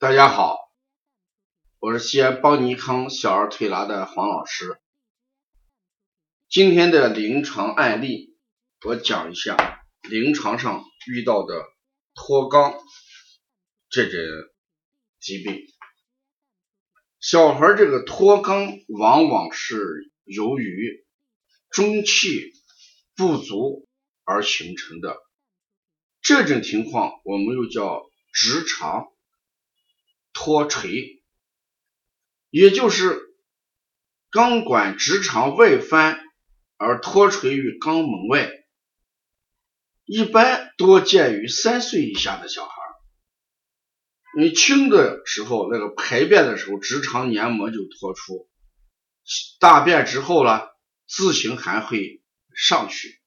大家好，我是西安邦尼康小儿推拿的黄老师。今天的临床案例，我讲一下临床上遇到的脱肛这种疾病。小孩这个脱肛往往是由于中气不足而形成的，这种情况我们又叫直肠。脱垂，也就是肛管直肠外翻而脱垂于肛门外，一般多见于三岁以下的小孩。你轻的时候，那个排便的时候，直肠黏膜就脱出，大便之后了，自行还会上去。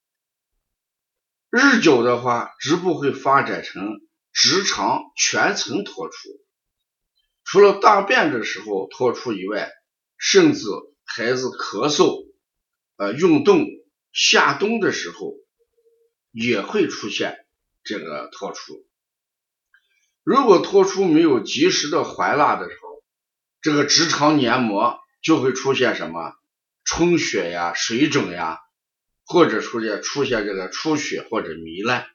日久的话，直部会发展成直肠全层脱出。除了大便的时候脱出以外，甚至孩子咳嗽、呃运动、下冬的时候也会出现这个脱出。如果脱出没有及时的还蜡的时候，这个直肠黏膜就会出现什么充血呀、水肿呀，或者出现出现这个出血或者糜烂，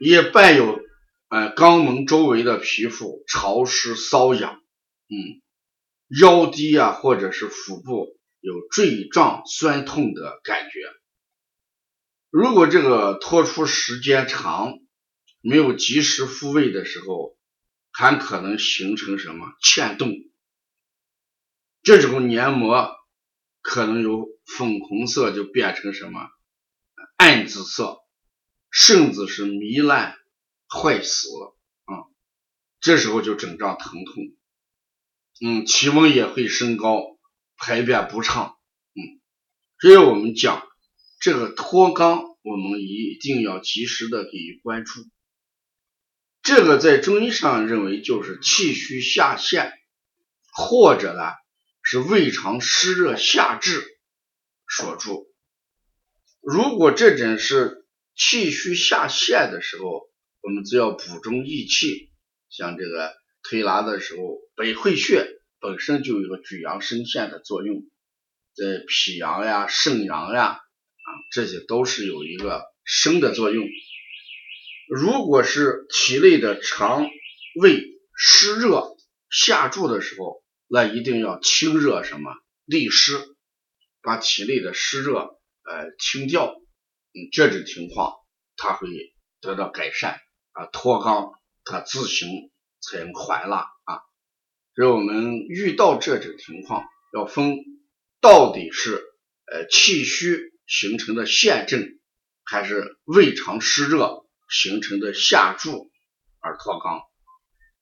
也伴有。呃，肛门周围的皮肤潮湿瘙痒，嗯，腰低啊，或者是腹部有坠胀酸痛的感觉。如果这个脱出时间长，没有及时复位的时候，还可能形成什么嵌洞？这种黏膜可能由粉红色就变成什么暗紫色，甚至是糜烂。坏死了啊！这时候就整张疼痛，嗯，体温也会升高，排便不畅，嗯，所以我们讲这个脱肛，我们一定要及时的给予关注。这个在中医上认为就是气虚下陷，或者呢是胃肠湿热下滞所助。如果这种是气虚下陷的时候，我们只要补中益气，像这个推拿的时候，百会穴本身就有个举阳生陷的作用，在脾阳呀、肾阳呀啊，这些都是有一个生的作用。如果是体内的肠胃湿热下注的时候，那一定要清热什么利湿，把体内的湿热呃清掉，嗯，这种情况它会得到改善。啊，脱肛它自行才能还蜡啊，所以我们遇到这种情况，要分到底是呃气虚形成的陷症，还是胃肠湿热形成的下注而脱肛。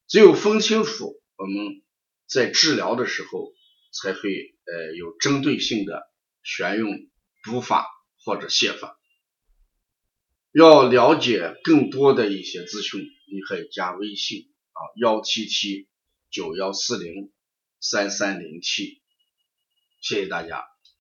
只有分清楚，我们在治疗的时候才会呃有针对性的选用补法或者泻法。要了解更多的一些资讯，你可以加微信啊幺七七九幺四零三三零七，谢谢大家。